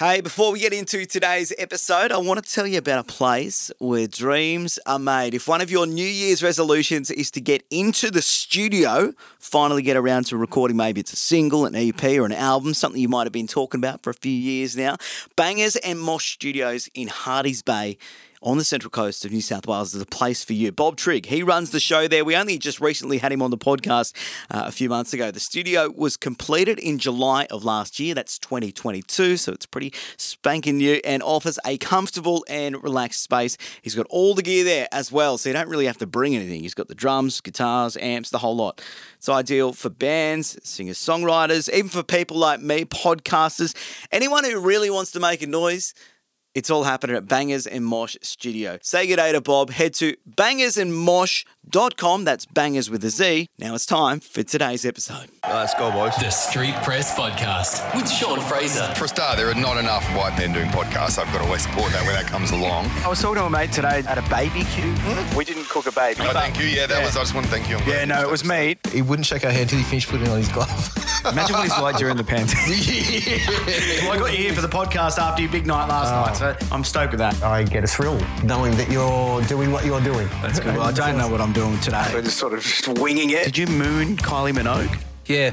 Hey, before we get into today's episode, I want to tell you about a place where dreams are made. If one of your New Year's resolutions is to get into the studio, finally get around to recording, maybe it's a single, an EP, or an album, something you might have been talking about for a few years now, Bangers and Mosh Studios in Hardy's Bay on the central coast of New South Wales is a place for you. Bob Trigg, he runs the show there. We only just recently had him on the podcast uh, a few months ago. The studio was completed in July of last year. That's 2022, so it's pretty spanking new and offers a comfortable and relaxed space. He's got all the gear there as well, so you don't really have to bring anything. He's got the drums, guitars, amps, the whole lot. It's ideal for bands, singers, songwriters, even for people like me, podcasters, anyone who really wants to make a noise. It's all happening at Bangers and Mosh Studio. Say good day to Bob. Head to bangersandmosh.com. That's bangers with a Z. Now it's time for today's episode. Let's go, boys. The Street Press Podcast with Sean Fraser. For a start, there are not enough white men doing podcasts. I've got to always support that when that comes along. I was talking to a mate today at a baby queue. Hmm? We didn't cook a baby. Oh, thank you. Yeah, that was. I just want to thank you. I'm Yeah, glad no, you it was said meat. He wouldn't shake our hand till he finished putting on his glove. Imagine what he's like during the pandemic. well, I got you here for the podcast after your big night last night, so I'm stoked with that. I get a thrill knowing that you're doing what you're doing. That's good. Well, I don't know what I'm doing today. We're just sort of just winging it. Did you moon Kylie Minogue? Yeah.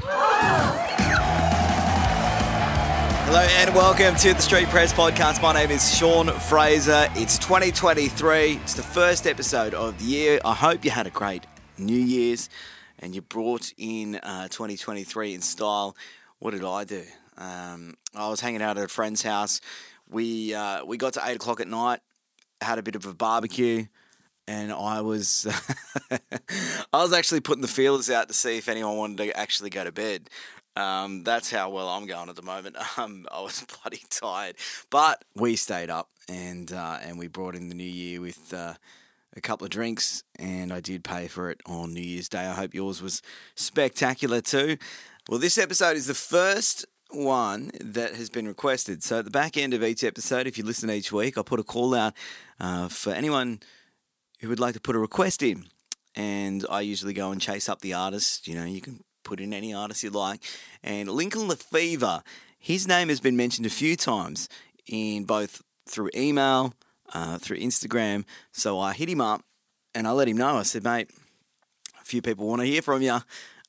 Hello and welcome to the Street Press Podcast. My name is Sean Fraser. It's 2023. It's the first episode of the year. I hope you had a great New Year's and you brought in uh, 2023 in style. What did I do? Um, I was hanging out at a friend's house. We uh, we got to eight o'clock at night, had a bit of a barbecue, and I was I was actually putting the feelers out to see if anyone wanted to actually go to bed. Um, that's how well I'm going at the moment. Um, I was bloody tired, but we stayed up and uh, and we brought in the new year with uh, a couple of drinks, and I did pay for it on New Year's Day. I hope yours was spectacular too. Well, this episode is the first one that has been requested. So at the back end of each episode, if you listen each week, I'll put a call out uh, for anyone who would like to put a request in. And I usually go and chase up the artist. You know, you can put in any artist you like. And Lincoln Le Fevre, his name has been mentioned a few times in both through email, uh, through Instagram. So I hit him up and I let him know. I said, mate, a few people want to hear from you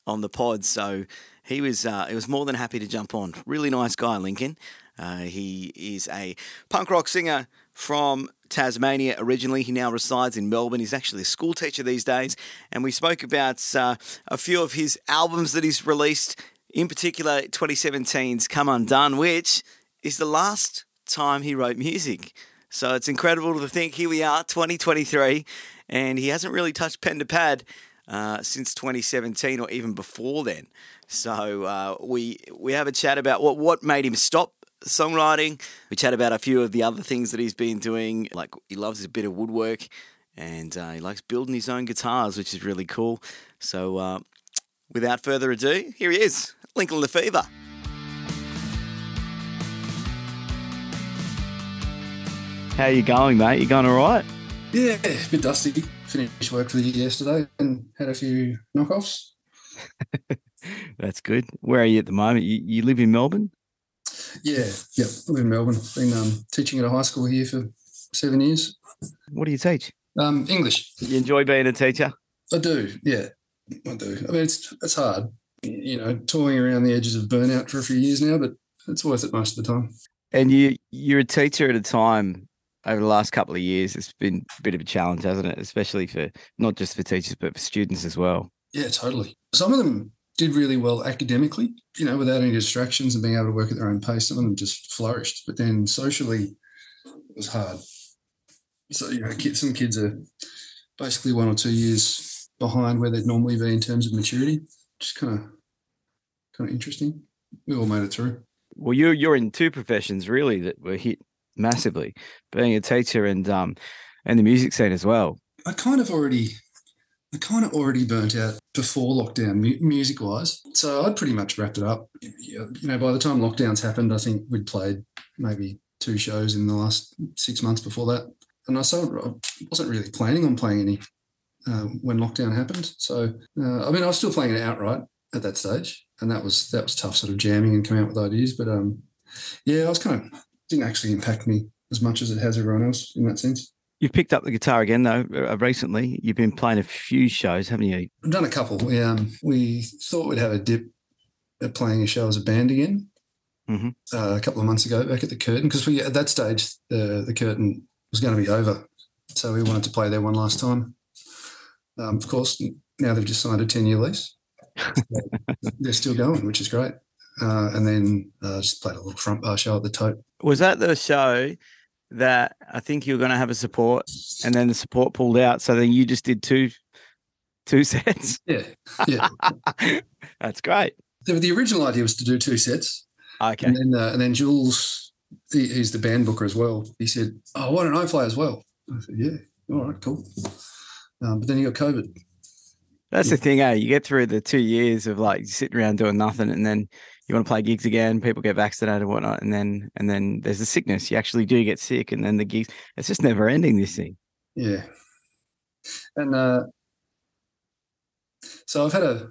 on the pod. So he was uh, he was more than happy to jump on. Really nice guy, Lincoln. Uh, he is a punk rock singer from Tasmania originally. He now resides in Melbourne. He's actually a school teacher these days. And we spoke about uh, a few of his albums that he's released, in particular 2017's Come Undone, which is the last time he wrote music. So it's incredible to think here we are, 2023, and he hasn't really touched pen to pad uh, since 2017 or even before then. So uh, we we have a chat about what what made him stop songwriting. We chat about a few of the other things that he's been doing. Like he loves a bit of woodwork, and uh, he likes building his own guitars, which is really cool. So uh, without further ado, here he is, Lincoln Le Fevre. How you going, mate? You going all right? Yeah, a bit dusty. Finished work for the year yesterday and had a few knockoffs. That's good. Where are you at the moment? You, you live in Melbourne? Yeah, yeah. I live in Melbourne. Been um, teaching at a high school here for seven years. What do you teach? Um, English. You enjoy being a teacher? I do. Yeah, I do. I mean, it's it's hard. You know, toying around the edges of burnout for a few years now, but it's worth it most of the time. And you you're a teacher at a time over the last couple of years. It's been a bit of a challenge, hasn't it? Especially for not just for teachers but for students as well. Yeah, totally. Some of them did really well academically, you know, without any distractions and being able to work at their own pace. Some of them just flourished, but then socially, it was hard. So you know, kids, some kids are basically one or two years behind where they'd normally be in terms of maturity. Just kind of, kind of interesting. We all made it through. Well, you're you're in two professions really that were hit massively, being a teacher and um and the music scene as well. I kind of already, I kind of already burnt out before lockdown, mu- music wise. So I'd pretty much wrapped it up. You know, by the time lockdowns happened, I think we'd played maybe two shows in the last six months before that. And I, so I wasn't really planning on playing any uh, when lockdown happened. So uh, I mean, I was still playing it outright at that stage, and that was that was tough, sort of jamming and coming up with ideas. But um, yeah, I was kind of didn't actually impact me as much as it has everyone else in that sense. You've picked up the guitar again, though, uh, recently. You've been playing a few shows, haven't you? I've done a couple. We, um, we thought we'd have a dip at playing a show as a band again Mhm. uh, a couple of months ago back at the Curtin because we at that stage the the Curtin was going to be over, so we wanted to play there one last time. Um, of course, now they've just signed a ten year lease. They're still going, which is great. Uh, and then uh, just played a little front bar show at the Tote. Was that the show that I think you were going to have a support and then the support pulled out? So then you just did two two sets? Yeah, yeah. That's great. the, the original idea was to do two sets, Okay. and then uh, and then Jules, he, he's the band booker as well. He said, "Oh, why don't I play as well?" I said, "Yeah, all right, cool." Um, but then he got COVID. That's the thing, eh? You get through the two years of like sitting around doing nothing, and then you want to play gigs again. People get vaccinated and whatnot, and then and then there's the sickness. You actually do get sick, and then the gigs. It's just never ending. This thing. Yeah, and uh, so I've had a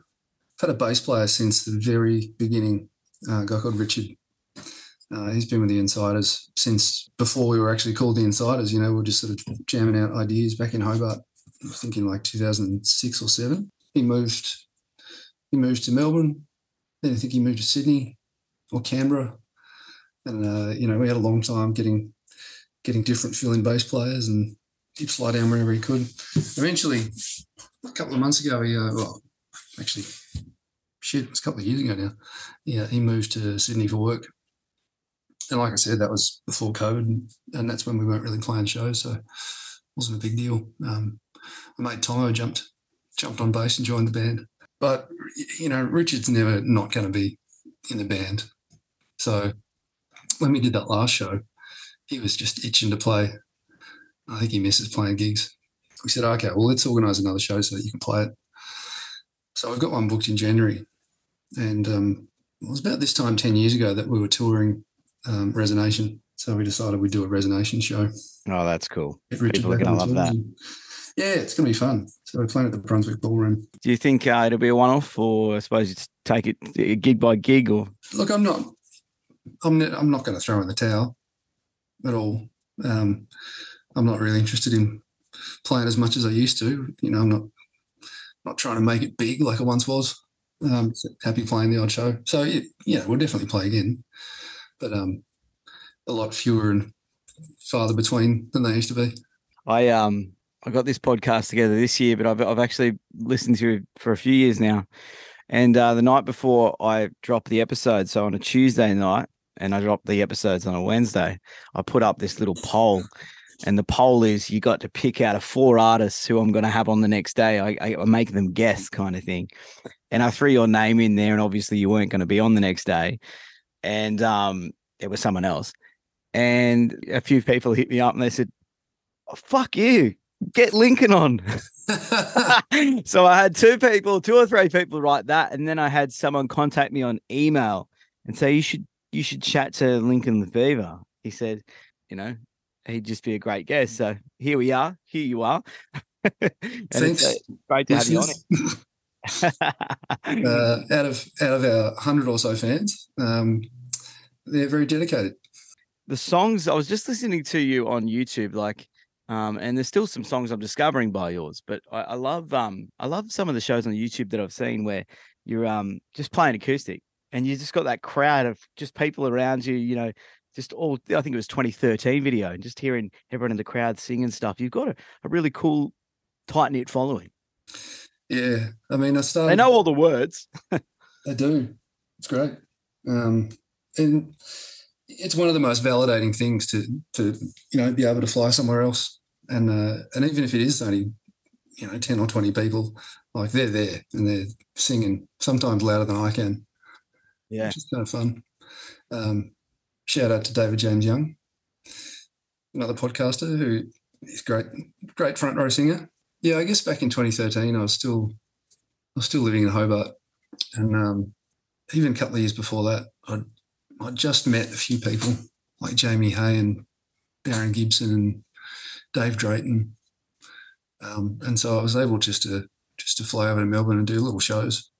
I've had a bass player since the very beginning. Uh, a guy called Richard. Uh, he's been with the Insiders since before we were actually called the Insiders. You know, we are just sort of jamming out ideas back in Hobart. I think in like 2006 or seven. He moved. He moved to Melbourne. Then I think he moved to Sydney or Canberra, and uh, you know we had a long time getting getting different fill-in bass players, and he'd fly down wherever he could. Eventually, a couple of months ago, he uh, well, actually, shit, it was a couple of years ago now. Yeah, he moved to Sydney for work, and like I said, that was before COVID, and, that's when we weren't really playing shows, so it wasn't a big deal. Um, my mate Tomo jumped jumped on bass and joined the band, but you know, Richard's never not going to be in the band. So when we did that last show, he was just itching to play. I think he misses playing gigs. We said, okay, well, let's organise another show so that you can play it. So we've got one booked in January. And um, it was about this time 10 years ago that we were touring um, Resonation. So we decided we'd do a Resonation show. Oh, that's cool. Richard People are gonna love that. and- Yeah, it's going to be fun. So we're playing at the Brunswick Ballroom. Do you think uh, it'll be a one-off, or I suppose you take it uh, gig by gig, or Look, I'm not, I'm, not- I'm not going to throw in the towel at all. Um, I'm not really interested in playing as much as I used to. You know, I'm not not trying to make it big like I once was. Um, happy playing the odd show. So yeah, yeah, we'll definitely play again, but um, a lot fewer and farther between than they used to be. I um I got this podcast together this year, but I've I've actually listened to it for a few years now. And uh, the night before I dropped the episode, so on a Tuesday night, and I dropped the episodes on a Wednesday, I put up this little poll. And the poll is you got to pick out of four artists who I'm going to have on the next day. I, I, make them guess kind of thing. And I threw your name in there, and obviously you weren't going to be on the next day. And um, it was someone else. And a few people hit me up and they said, oh, fuck you, get Lincoln on. so I had two people, two or three people write that, and then I had someone contact me on email and say you should you should chat to Lincoln Le Fevre. He said, you know, he'd just be a great guest. So here we are. Here you are. Thanks, It's uh, great to have you on it. uh, out of out of our hundred or so fans, um, they're very dedicated. the songs I was just listening to you on YouTube, like, um, and there's still some songs I'm discovering by yours, but I, I love, um, I love some of the shows on YouTube that I've seen where you're, um, just playing acoustic and you just got that crowd of just people around you, you know, just all, I think it was 2013 video and just hearing everyone in the crowd singing stuff. You've got a, a really cool, tight knit following. Yeah, I mean, I started. They know all the words. they do. It's great. Um, and it's one of the most validating things to to you know be able to fly somewhere else, and uh, and even if it is only you know ten or twenty people, like they're there and they're singing sometimes louder than I can. Yeah. which is kind of fun. Um, shout out to David James Young, another podcaster who is great, great front row singer. Yeah, I guess back in 2013, I was still I was still living in Hobart, and um, even a couple of years before that, I'd, I'd just met a few people like Jamie Hay and Darren Gibson and Dave Drayton, um, and so I was able just to just to fly over to Melbourne and do little shows.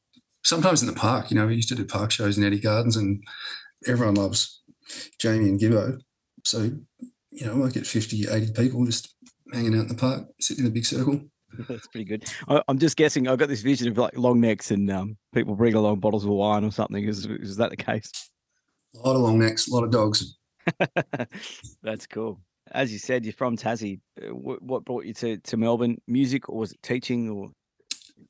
Sometimes in the park, you know, we used to do park shows in Eddie Gardens, and everyone loves Jamie and Gibbo. so, you know, I might get 50, 80 people just hanging out in the park, sitting in a big circle. That's pretty good. I, I'm just guessing. I've got this vision of like long necks and um, people bring along bottles of wine or something. Is is that the case? A lot of long necks, a lot of dogs. That's cool. As you said, you're from Tassie. Uh, What, what brought you to, to Melbourne? Music or was it teaching or?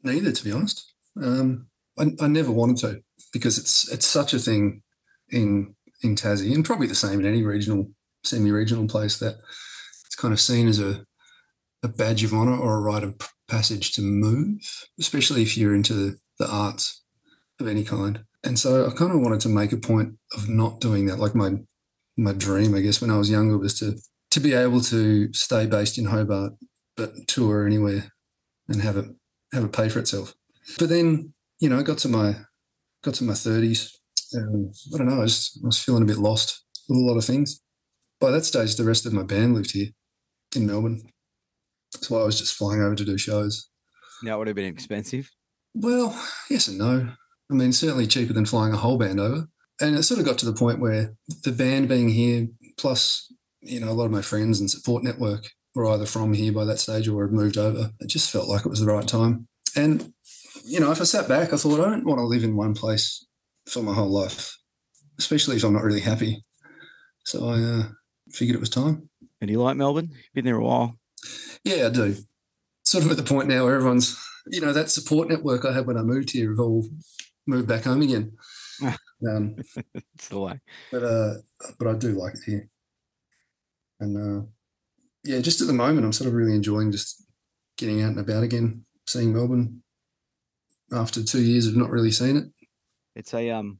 Neither, to be honest. Um, I, I never wanted to because it's it's such a thing in in Tassie and probably the same in any regional, semi-regional place that it's kind of seen as a a badge of honor or a rite of passage to move, especially if you're into the arts of any kind. And so I kind of wanted to make a point of not doing that. Like my my dream, I guess, when I was younger was to to be able to stay based in Hobart, but tour anywhere and have it have it pay for itself. But then, you know, I got to my got to my thirties, and I don't know, I was, I was feeling a bit lost with a lot of things. By that stage, the rest of my band lived here in Melbourne, so I was just flying over to do shows. That would have been expensive. Well, yes and no. I mean, certainly cheaper than flying a whole band over. And it sort of got to the point where the band being here, plus, you know, a lot of my friends and support network were either from here by that stage or had moved over. It just felt like it was the right time. And, you know, if I sat back, I thought, I don't want to live in one place for my whole life, especially if I'm not really happy. So I uh, figured it was time. And do you like Melbourne? Been there a while. Yeah, I do. Sort of at the point now where everyone's, you know, that support network I had when I moved here have all moved back home again. um, It's the way. but uh, but I do like it here. And uh, yeah, just at the moment, I'm sort of really enjoying just getting out and about again, seeing Melbourne after two years of not really seeing it. It's a um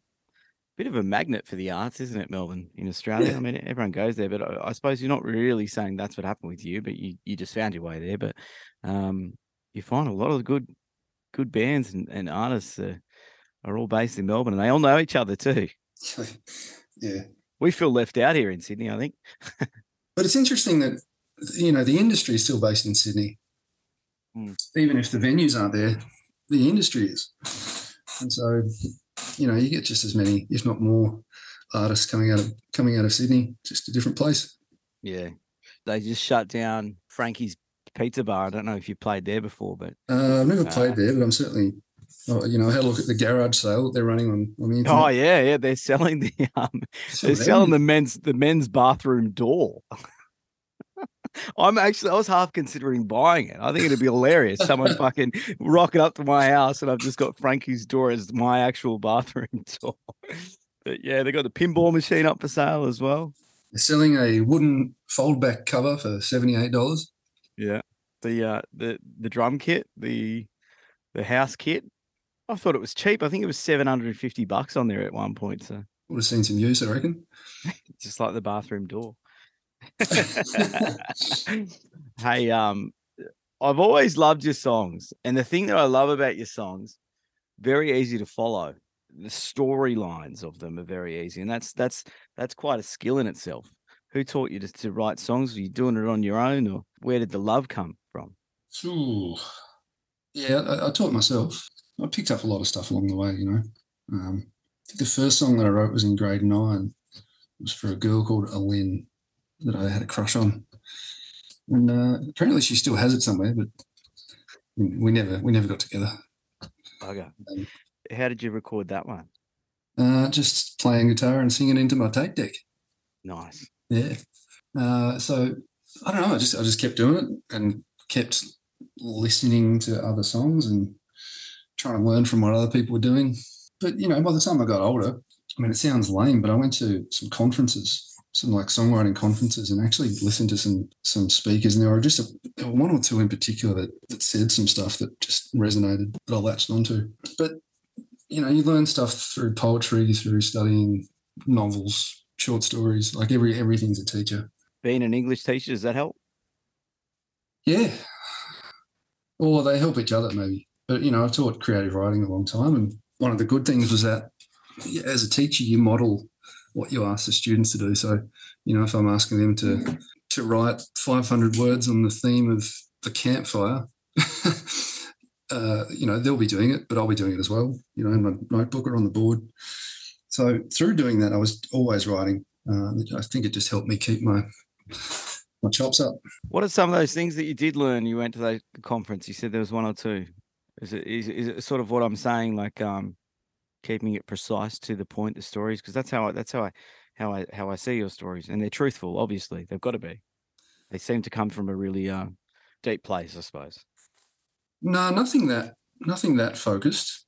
bit of a magnet for the arts, isn't it, Melbourne in Australia? Yeah. I mean, everyone goes there, but I, I suppose you're not really saying that's what happened with you, but you, you just found your way there. But um, you find a lot of good good bands and, and artists uh, are all based in Melbourne, and they all know each other too. yeah, We feel left out here in Sydney, I think. but it's interesting that you know the industry is still based in Sydney, Mm. even if the venues aren't there. The industry is, and so you know you get just as many, if not more, artists coming out of coming out of Sydney, just a different place. Yeah, they just shut down Frankie's Pizza Bar. I don't know if you played there before, but Uh, I've never Uh, played there, but I'm certainly, oh, you know, I had a look at the garage sale that they're running on, on the internet. oh yeah, yeah, they're selling the um, So They're selling the men's the men's bathroom door. I'm actually I was half considering buying it. I think it'd be hilarious. Someone fucking rocking up to my house and I've just got Frankie's door as my actual bathroom door. But yeah, they got the pinball machine up for sale as well. They're selling a wooden fold-back cover for seventy-eight dollars. Yeah. The uh the the drum kit, the the house kit. I thought it was cheap. I think it was 750 bucks on there at one point. So Would have seen some use, I reckon. just like the bathroom door. hey, um, I've always loved your songs, and the thing that I love about your songs, very easy to follow. The storylines of them are very easy, and that's that's that's quite a skill in itself. Who taught you to, to write songs? Were you doing it on your own, or where did the love come from? Ooh. Yeah, I, I taught myself. I picked up a lot of stuff along the way, you know. Um, I think the first song that I wrote was in grade nine. It was for a girl called Alin that I had a crush on, and uh, apparently she still has it somewhere, but we never we never got together. Okay. Um, How did you record that one? Uh, just playing guitar and singing into my tape deck. Nice. Yeah. Uh, so I don't know. I just I just kept doing it and kept listening to other songs and trying to learn from what other people were doing. But you know, by the time I got older, I mean, it sounds lame, but I went to some conferences, some like songwriting conferences, and actually listened to some some speakers. And there were just a, there were one or two in particular that that said some stuff that just resonated that I latched onto. But you know, you learn stuff through poetry, through studying novels, short stories. Like every everything's a teacher. Being an English teacher, does that help? Yeah. Or they help each other maybe. But you know, I've taught creative writing a long time, and one of the good things was that as a teacher, you model what you ask the students to do. So, you know, if I'm asking them to to write 500 words on the theme of the campfire, uh, you know, they'll be doing it, but I'll be doing it as well. You know, in my notebook or on the board. So through doing that, I was always writing. uh, I think it just helped me keep my my chops up. What are some of those things that you did learn? You went to the conference. You said there was one or two. Is it is, is it sort of what I'm saying, like um, keeping it precise to the point, the stories? Because that's how I that's how I how I how I see your stories, and they're truthful. Obviously, they've got to be. They seem to come from a really uh, deep place, I suppose. No, nothing that nothing that focused.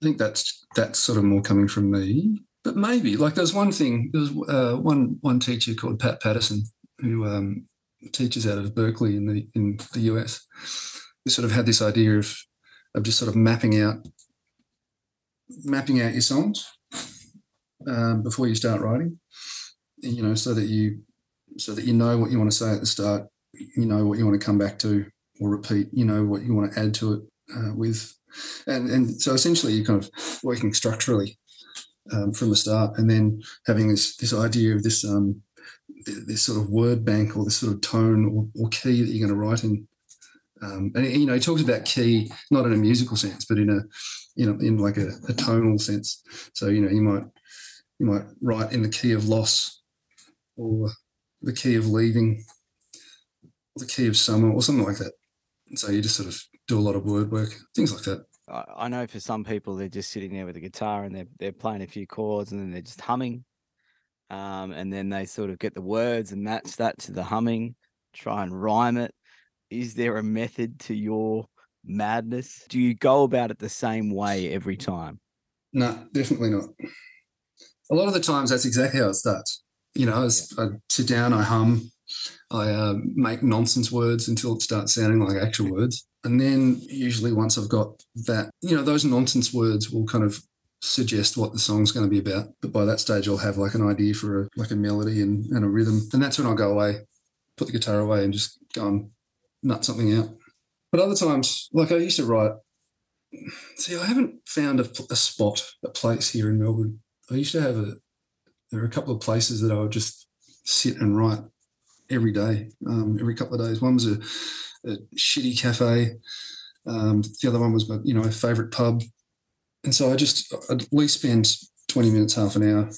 I think that's that's sort of more coming from me. But maybe like there's one thing. There's uh, one one teacher called Pat Pattison who um, teaches out of Berklee in the in the US. Who sort of had this idea of of just sort of mapping out mapping out your songs um, before you start writing. You know, so that you so that you know what you want to say at the start. You know what you want to come back to or repeat. You know what you want to add to it uh, with, and and so essentially you're kind of working structurally um, from the start, and then having this this idea of this um, this sort of word bank or this sort of tone or, or key that you're going to write in. Um, and you know, he talks about key not in a musical sense, but in a you know in like a, a tonal sense. So you know, you might you might write in the key of loss or the key of leaving or the key of summer or something like that. And so you just sort of do a lot of word work, things like that. I know for some people they're just sitting there with a guitar and they're they're playing a few chords and then they're just humming, um, and then they sort of get the words and match that to the humming, try and rhyme it. Is there a method to your madness? Do you go about it the same way every time? No, definitely not. A lot of the times that's exactly how it starts. You know, as I sit down, I hum, I uh, make nonsense words until it starts sounding like actual words. And then usually once I've got that, you know, those nonsense words will kind of suggest what the song's going to be about. But by that stage, I'll have like an idea for a, like a melody and, and a rhythm. And that's when I'll go away, put the guitar away and just go and nut something out. But other times, like I used to write, see, I haven't found a, a spot, a place here in Melbourne. I used to have a, there are a couple of places that I would just sit and write every day, um, every couple of days. One was a, a shitty cafe. Um, the other one was my, you know, favorite pub. And so I just I'd at least spend 20 minutes, half an hour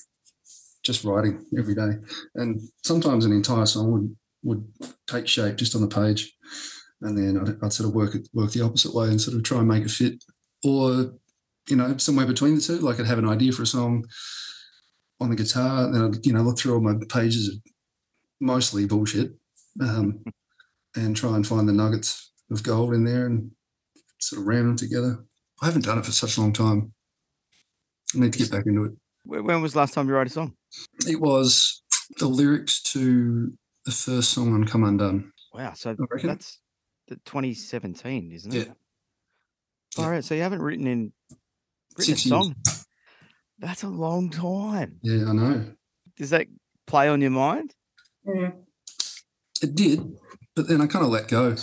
just writing every day. And sometimes an entire song would, would take shape just on the page. And then I'd, I'd sort of work it, work the opposite way and sort of try and make it fit. Or, you know, somewhere between the two, like I'd have an idea for a song on the guitar, and then I'd, you know, look through all my pages of mostly bullshit um, and try and find the nuggets of gold in there and sort of ram them together. I haven't done it for such a long time. I need to get back into it. When was the last time you wrote a song? It was the lyrics to the first song on Come Undone. Wow, so that's the 2017, isn't it? Yeah. All right, so you haven't written in written Six a years. song. That's a long time. Yeah, I know. Does that play on your mind? Yeah. It did, but then I kind of let go.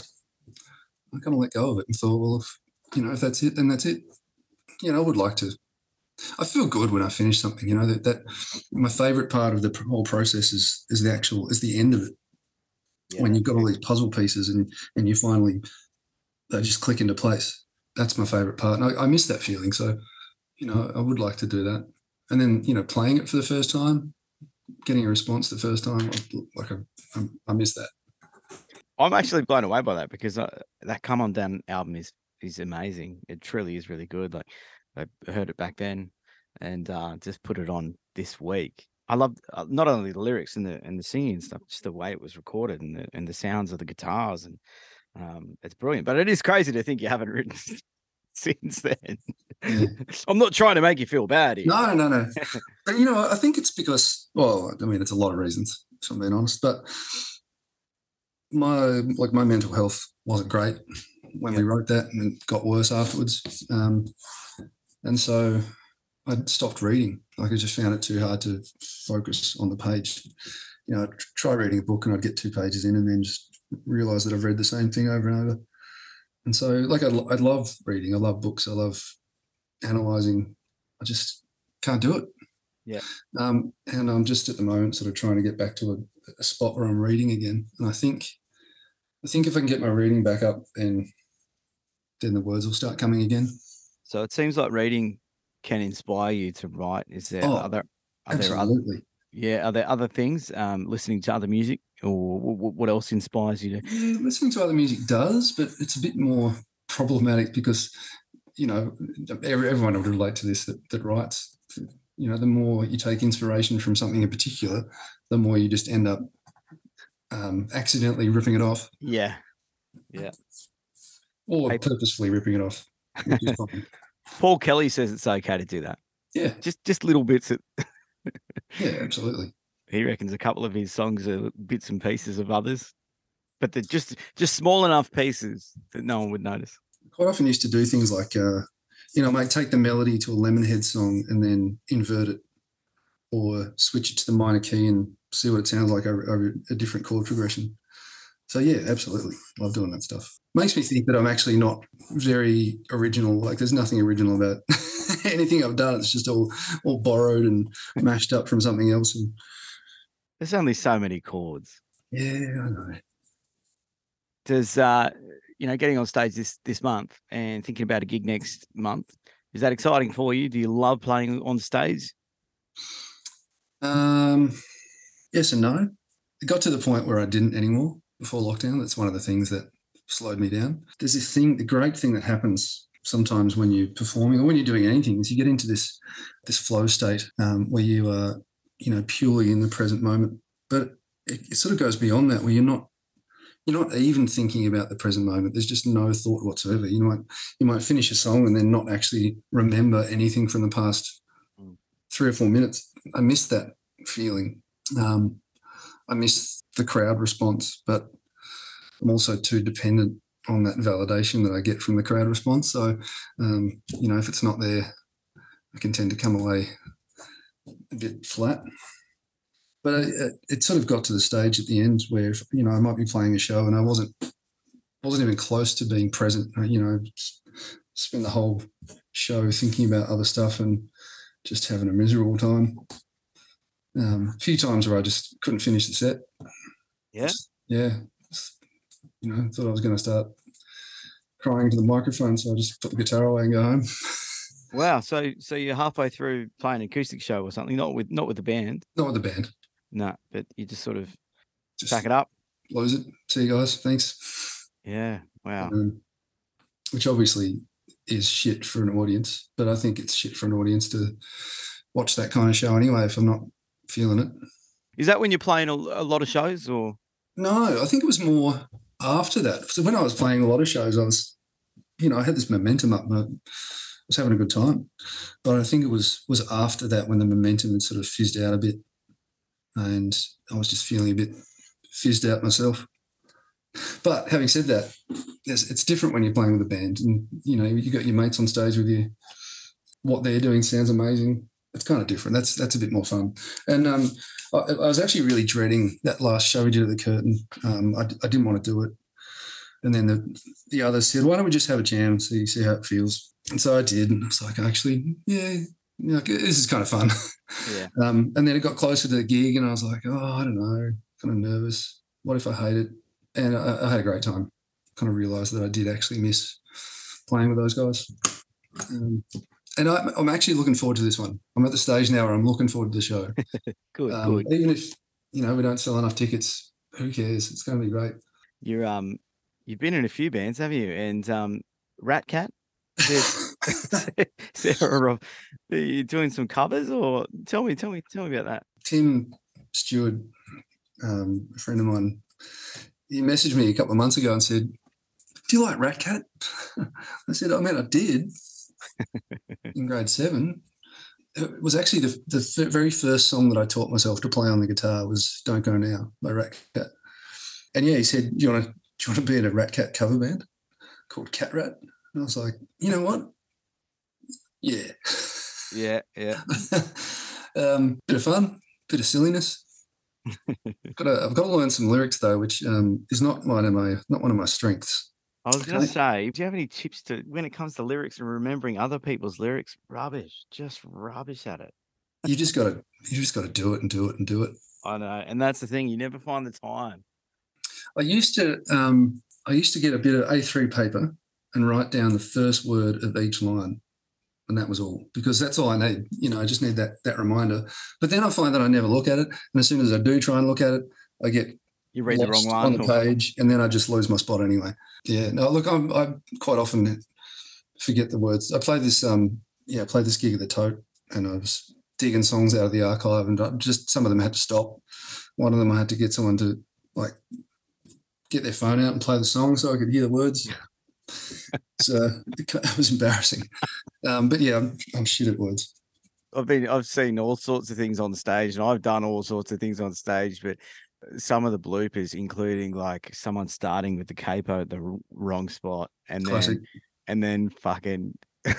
I kind of let go of it and thought, well, if you know, if that's it, then that's it. You know, I would like to. I feel good when I finish something. You know that that my favorite part of the whole process is is the actual is the end of it when you've got all these puzzle pieces and and you finally they just click into place. That's my favorite part. And I, I miss that feeling. So, you know, I would like to do that. And then you know, playing it for the first time, getting a response the first time, like I, I, I miss that. I'm actually blown away by that because uh, that Come Undone album is is amazing. It truly is really good. Like I heard it back then, and uh, just put it on this week. I love uh, not only the lyrics and the and the singing and stuff, just the way it was recorded and the and the sounds of the guitars and um, it's brilliant. But it is crazy to think you haven't written since then. I'm not trying to make you feel bad. Here. No, no, no. you know, I think it's because, well, I mean, it's a lot of reasons, if I'm being honest, but my like my mental health wasn't great when we wrote that, and it got worse afterwards. Um, and so I stopped reading. Like I just found it too hard to focus on the page. You know, I'd try reading a book and I'd get two pages in, and then just realize that I've read the same thing over and over. And so, like, I, I love reading. I love books. I love analyzing. I just can't do it. Yeah. Um, and I'm just at the moment sort of trying to get back to a, a spot where I'm reading again. And I think, I think if I can get my reading back up, then then the words will start coming again. So it seems like reading can inspire you to write. Is there Oh, other? Are there other? Absolutely. Yeah. Are there other things? Um, listening to other music, or what, what else inspires you to? Yeah, listening to other music does, but it's a bit more problematic because, you know, everyone would relate to this that, that writes. You know, the more you take inspiration from something in particular, the more you just end up um, accidentally ripping it off Yeah. Yeah, or I- purposefully ripping it off. which is fine. Paul Kelly says it's okay to do that. yeah, Just just little bits. That yeah, absolutely. he reckons a couple of his songs are bits and pieces of others, but they're just just small enough pieces that no one would notice. Quite often used to do things like, uh, you know, mate, take the melody to a Lemonhead song and then invert it, or switch it to the minor key and see what it sounds like over, over a different chord progression. So yeah, absolutely, love doing that stuff. Makes me think that I'm actually not very original. Like, there's nothing original about anything I've done. It's just all all borrowed and mashed up from something else. And There's only so many chords. yeah, I know. Does uh you know getting on stage this this month and thinking about a gig next month is that exciting for you? Do you love playing on stage? Um, yes and no. It got to the point where I didn't anymore before lockdown. That's one of the things that slowed me down. There's this thing, the great thing that happens sometimes when you're performing or when you're doing anything is you get into this this flow state um, where you are, you know, purely in the present moment. But it, it sort of goes beyond that, where you're not you're not even thinking about the present moment. There's just no thought whatsoever. You might you might finish a song and then not actually remember anything from the past Mm. three or four minutes. I miss that feeling. Um, I miss the crowd response, but I'm also too dependent on that validation that I get from the crowd response. So, um, you know, if it's not there, I can tend to come away a bit flat. But it, it, sort of got to the stage at the end where, you know, I might be playing a show and I wasn't wasn't even close to being present. I, You know, s- spend the whole show thinking about other stuff and just having a miserable time. Um, a few times where I just couldn't finish the set. Yeah? Yeah. You know, thought I was going to start crying to the microphone, so I just put the guitar away and go home. Wow. So so you're halfway through playing an acoustic show or something, not with not with the band. Not with the band. No, but you just sort of Just pack it up. close it. See you guys. Thanks. Yeah. Wow. Um, which obviously is shit for an audience, but I think it's shit for an audience to watch that kind of show anyway if I'm not feeling it. Is that when you're playing a, a lot of shows or No, I think it was more after that. So when I was playing a lot of shows, I was, you know, I had this momentum up. I was having a good time, but I think it was was after that when the momentum had sort of fizzed out a bit, and I was just feeling a bit fizzed out myself. But having said that, it's, it's different when you're playing with a band, and you know you got your mates on stage with you. What they're doing sounds amazing. It's kind of different. That's that's a bit more fun. And um, I, I was actually really dreading that last show we did at the Curtin. Um, I, I didn't want to do it, and then the the others said, "Why don't we just have a jam see see how it feels?" And so I did, and I was like, "Actually, yeah, yeah this is kind of fun." Yeah. Um, and then it got closer to the gig, and I was like, "Oh, I don't know, kind of nervous. What if I hate it?" And I, I had a great time. Kind of realised that I did actually miss playing with those guys. Um, and I, I'm actually looking forward to this one. I'm at the stage now where I'm looking forward to the show. good, Um, good. even if you know we don't sell enough tickets, who cares? It's going to be great. You're um you've been in a few bands, have you? And um Rat Cat? Sarah Rob, are you doing some covers or tell me, tell me, tell me about that. Tim Stewart, um, a friend of mine, he messaged me a couple of months ago and said, "Do you like Rat Cat?" I said, "I mean, I did in grade seven. It was actually the, the very first song that I taught myself to play on the guitar was "Don't Go Now" by Rat Cat. And yeah, he said, "Do you want to do you want to be in a Rat Cat cover band called Cat Rat?" And I was like, "You know what? Yeah." Yeah, yeah. um, bit of fun, bit of silliness. got to, I've got to learn some lyrics though, which um, is not one of my not one of my strengths. I was gonna say, do you have any tips to when it comes to lyrics and remembering other people's lyrics? Rubbish, just rubbish at it. You just got to you just got to do it and do it and do it. I know, and that's the thing. You never find the time. I used to um, I used to get a bit of A3 paper and write down the first word of each line, and that was all because that's all I need. You know, I just need that that reminder. But then I find that I never look at it, and as soon as I do try and look at it, I get You read the wrong lost one. on the or- page, and then I just lose my spot anyway. Yeah, no, look, I'm, I quite often forget the words. I played this, um, yeah, I played this gig at the Tote, and I was digging songs out of the archive, and I just some of them had to stop. One of them I had to get someone to like get their phone out and play the song so I could hear the words. so it was embarrassing, um, but yeah, I'm, I'm shit at words. I've been I've seen all sorts of things on stage and I've done all sorts of things on stage, but some of the bloopers, including like someone starting with the capo at the wrong spot and Classic. then and then fucking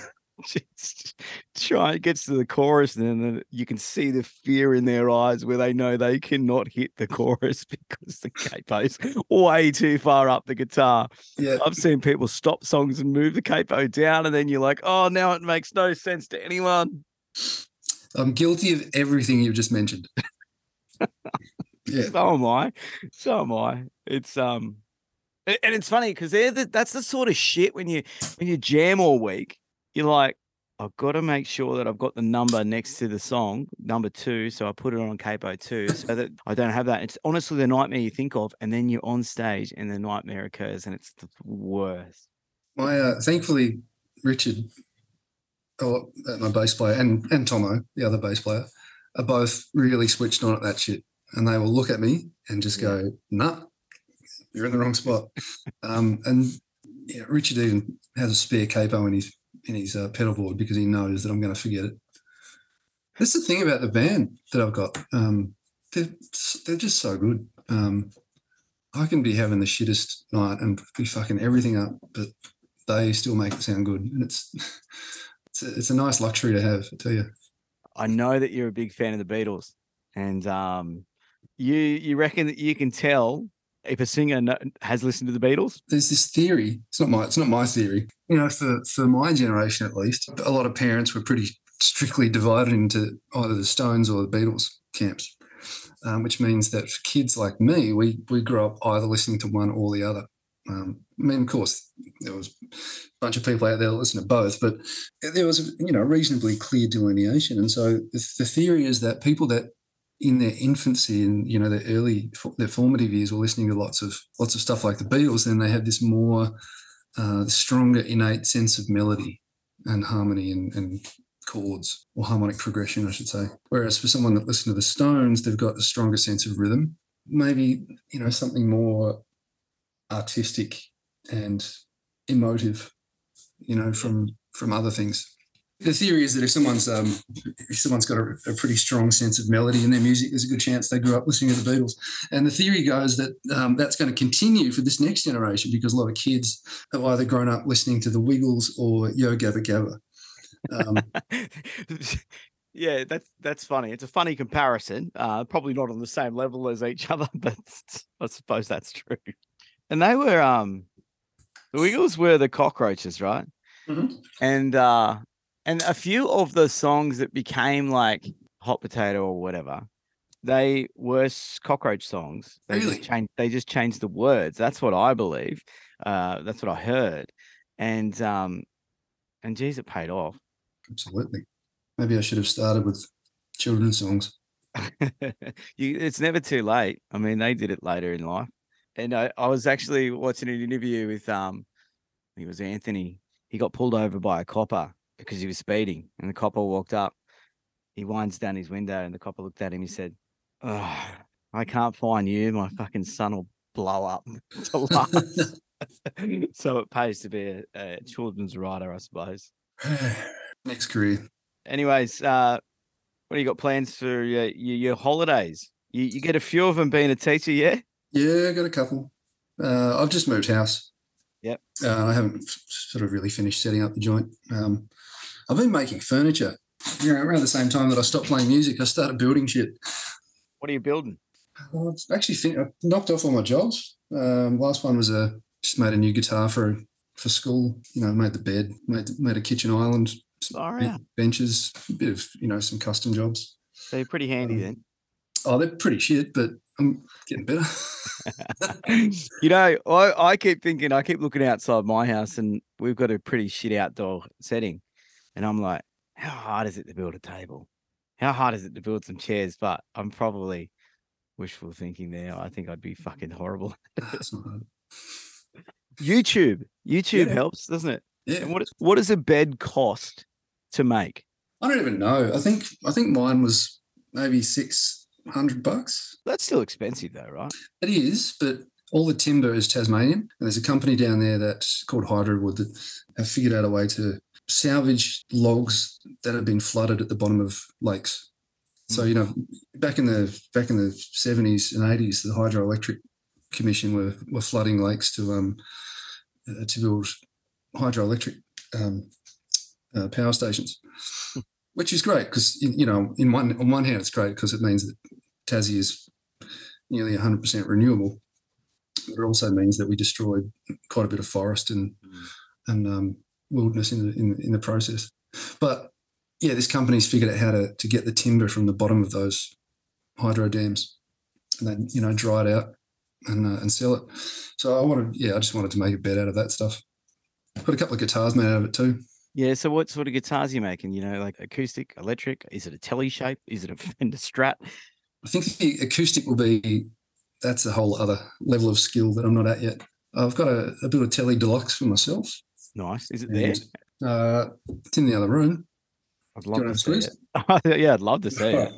just try it gets to the chorus and then you can see the fear in their eyes where they know they cannot hit the chorus because the capo's way too far up the guitar. Yeah, I've seen people stop songs and move the capo down, and then you're like, oh, now it makes no sense to anyone. I'm guilty of everything you've just mentioned. yeah, So am I. So am I. It's um, and it's funny because they're the, that's the sort of shit when you when you jam all week, you're like, I've got to make sure that I've got the number next to the song, number two, so I put it on capo two, so that I don't have that. It's honestly the nightmare you think of, and then you're on stage and the nightmare occurs, and it's the worst. my uh, thankfully Richard, oh, my bass player, and and Tomo, the other bass player, are both really switched on at that shit, and they will look at me and just go, "Nah, you're in the wrong spot." um, and yeah, Richard even has a spare capo in his in his uh, pedal board because he knows that I'm going to forget it. That's the thing about the band that I've got. Um, they're they're just so good. Um, I can be having the shittest night and be fucking everything up, but they still make it sound good, and it's it's a, it's a nice luxury to have. I tell you, I know that you're a big fan of the Beatles, and um, you you reckon that you can tell if a singer has listened to the Beatles? there's this theory. It's not my it's not my theory. You know, for for my generation at least, a lot of parents were pretty strictly divided into either the Stones or the Beatles camps, um, which means that for kids like me, we we grew up either listening to one or the other. Um, I mean, of course, there was a bunch of people out there that listened to both, but there was you know reasonably clear delineation. And so the theory is that people that in their infancy and you know their early their formative years were listening to lots of lots of stuff like the Beatles, then they had this more uh, stronger innate sense of melody and harmony and, and chords or harmonic progression, I should say. Whereas for someone that listened to the Stones, they've got a stronger sense of rhythm, maybe you know something more artistic and emotive, you know, from from other things. The theory is that if someone's um, if someone's got a, a pretty strong sense of melody in their music, there's a good chance they grew up listening to the Beatles. And the theory goes that um, that's going to continue for this next generation because a lot of kids have either grown up listening to the Wiggles or Yo Gabba Gabba. Um, yeah, that's that's funny. It's a funny comparison. Uh, probably not on the same level as each other, but I suppose that's true. And they were um, the Wiggles were the cockroaches, right? Mhm. And uh, and a few of the songs that became like hot potato or whatever, they were cockroach songs. They Really? just changed. They just changed the words. That's what I believe. Uh, that's what I heard. And um, and geez, it paid off. absolutely. Maybe I should have started with children's songs. you, it's never too late. I mean, they did it later in life. And I, I was actually watching an interview with um, it was Anthony. He got pulled over by a copper because he was speeding, and the copper walked up. He winds down his window, and the copper looked at him. He said, oh, "I can't find you. My fucking son will blow up to last." so it pays to be a, a children's writer, I suppose. Next career. Anyways, uh, what do you got plans for your, your, your holidays? You, you get a few of them being a teacher, yeah? Yeah, I got a couple. Uh, I've just moved house. Yep. Uh, I haven't f- sort of really finished setting up the joint. Um, I've been making furniture. You know, around the same time that I stopped playing music, I started building shit. What are you building? Well, I've actually fin- I knocked off all my jobs. Um, last one was a just made a new guitar for for school. You know, made the bed, made made a kitchen island, benches, a bit of you know some custom jobs. So you're pretty handy Um, then. Oh, they're pretty shit, but I'm getting better. you know, I, I keep thinking, I keep looking outside my house and we've got a pretty shit outdoor setting. And I'm like, how hard is it to build a table? How hard is it to build some chairs? But I'm probably wishful thinking there. I think I'd be mm. fucking horrible. That's not hard. YouTube, YouTube Yeah. helps, doesn't it? Yeah. And what is, what does a bed cost to make? I don't even know. I think I think mine was maybe six hundred bucks. That's still expensive though, right? It is, but all the timber is Tasmanian, and there's a company down there that's called Hydrowood that have figured out a way to salvage logs that have been flooded at the bottom of lakes. So you know, back in the back in the seventies and eighties, the Hydroelectric Commission were were flooding lakes to um uh, to build hydroelectric um, uh, power stations, which is great because you know, in one on one hand, it's great because it means that Tassie is nearly 100% renewable. But it also means that we destroyed quite a bit of forest and and um, wilderness in the, in, in the process. But yeah, this company's figured out how to, to get the timber from the bottom of those hydro dams and then you know dry it out and uh, and sell it. So I wanted, yeah, I just wanted to make a bed out of that stuff. Got a couple of guitars made out of it too. Yeah. So what sort of guitars are you making? You know, like acoustic, electric? Is it a telly shape? Is it a Fender Strat? I think the acoustic will be that's a whole other level of skill that I'm not at yet. I've got a, a bit of Telly Deluxe for myself. Nice. Is it there? Uh, it's in the other room. I'd Do love you to want see it. yeah, I'd love to see it.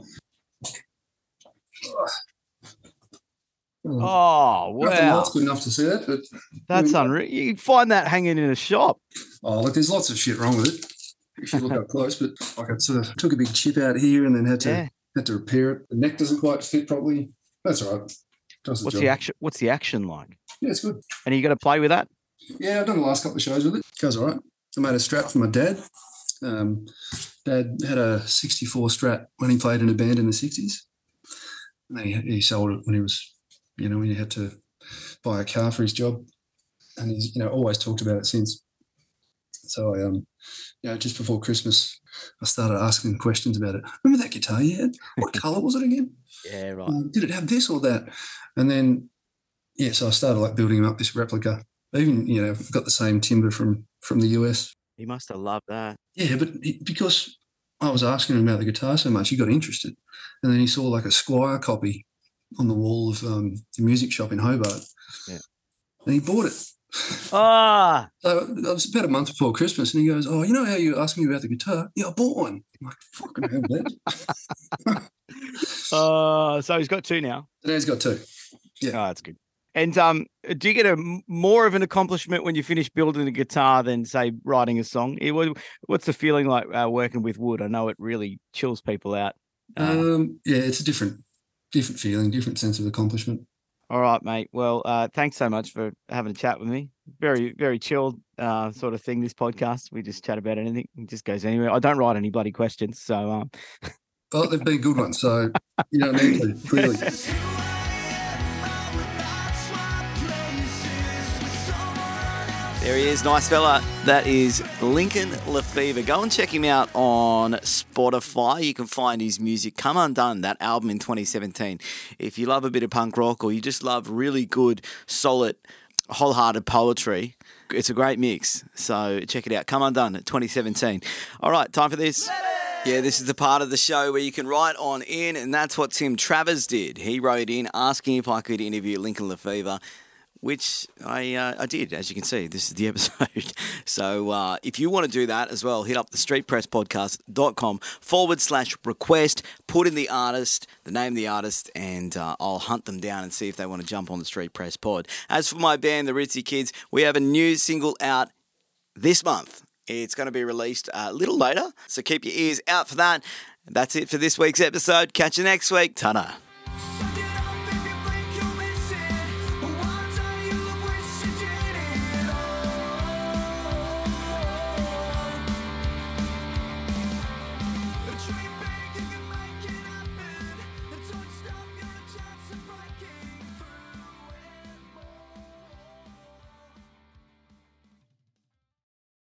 Oh wow, else good enough to see that, but that's Mm. unreal. You can find that hanging in a shop. oh look, there's lots of shit wrong with it. If you look up close, but like I sort of took a big chip out here and then had to Yeah. had to repair it. The neck doesn't quite fit properly. That's all right. Does the What's job. the action? What's the action like? Yeah, it's good. And are you going to play with that? Yeah, I've done the last couple of shows with it. Goes all right. I made a strat for my dad. Um, dad had a 64 strat when he played in a band in the 60s. And then he, he sold it when he was, you know, when he had to buy a car for his job. And he's, you know, always talked about it since. So I, um, you know, just before Christmas, I started asking questions about it. Remember that guitar you had? What color was it again? Yeah, right. Um, did it have this or that? And then, yeah, so I started like building up this replica. Even, you know, got the same timber from from the US. He must have loved that. Yeah, but he, because I was asking him about the guitar so much, he got interested. And then he saw like a Squier copy on the wall of um, the music shop in Hobart. Yeah. And he bought it. Ah, So it was about a month before Christmas, and he goes, "Oh, you know how you asked me about the guitar? Yeah, I bought one." I'm like, "Fucking hell, Dad!" uh, so he's got two now. and he's got two. Yeah. Oh, that's good. And um, do you get a more of an accomplishment when you finish building a guitar than say writing a song? It, what's the feeling like uh, working with wood? I know it really chills people out. Uh, Um, yeah, it's a different, different feeling, different sense of accomplishment. all right, mate. Well, uh, thanks so much for having a chat with me. Very, very chilled uh, sort of thing. This podcast, we just chat about anything. It just goes anywhere. I don't write any bloody questions, so um, Oh, they've been good ones, so you don't need to clearly. There he is, nice fella. That is Lincoln Le Fevre. Go and check him out on Spotify. You can find his music, Come Undone, that album in 2017. If you love a bit of punk rock or you just love really good, solid, wholehearted poetry, it's a great mix. So check it out. Come Undone, 2017. All right, time for this. Yeah, this is the part of the show where you can write on in, and that's what Tim Travers did. He wrote in asking if I could interview Lincoln Le Fevre which I uh, I did, as you can see. This is the episode. So uh, if you want to do that as well, hit up the streetpresspodcast.com forward slash request, put in the artist, the name of the artist, and uh, I'll hunt them down and see if they want to jump on the Street Press Pod. As for my band, the Ritzy Kids, we have a new single out this month. It's going to be released a little later, so keep your ears out for that. That's it for this week's episode. Catch you next week. Ta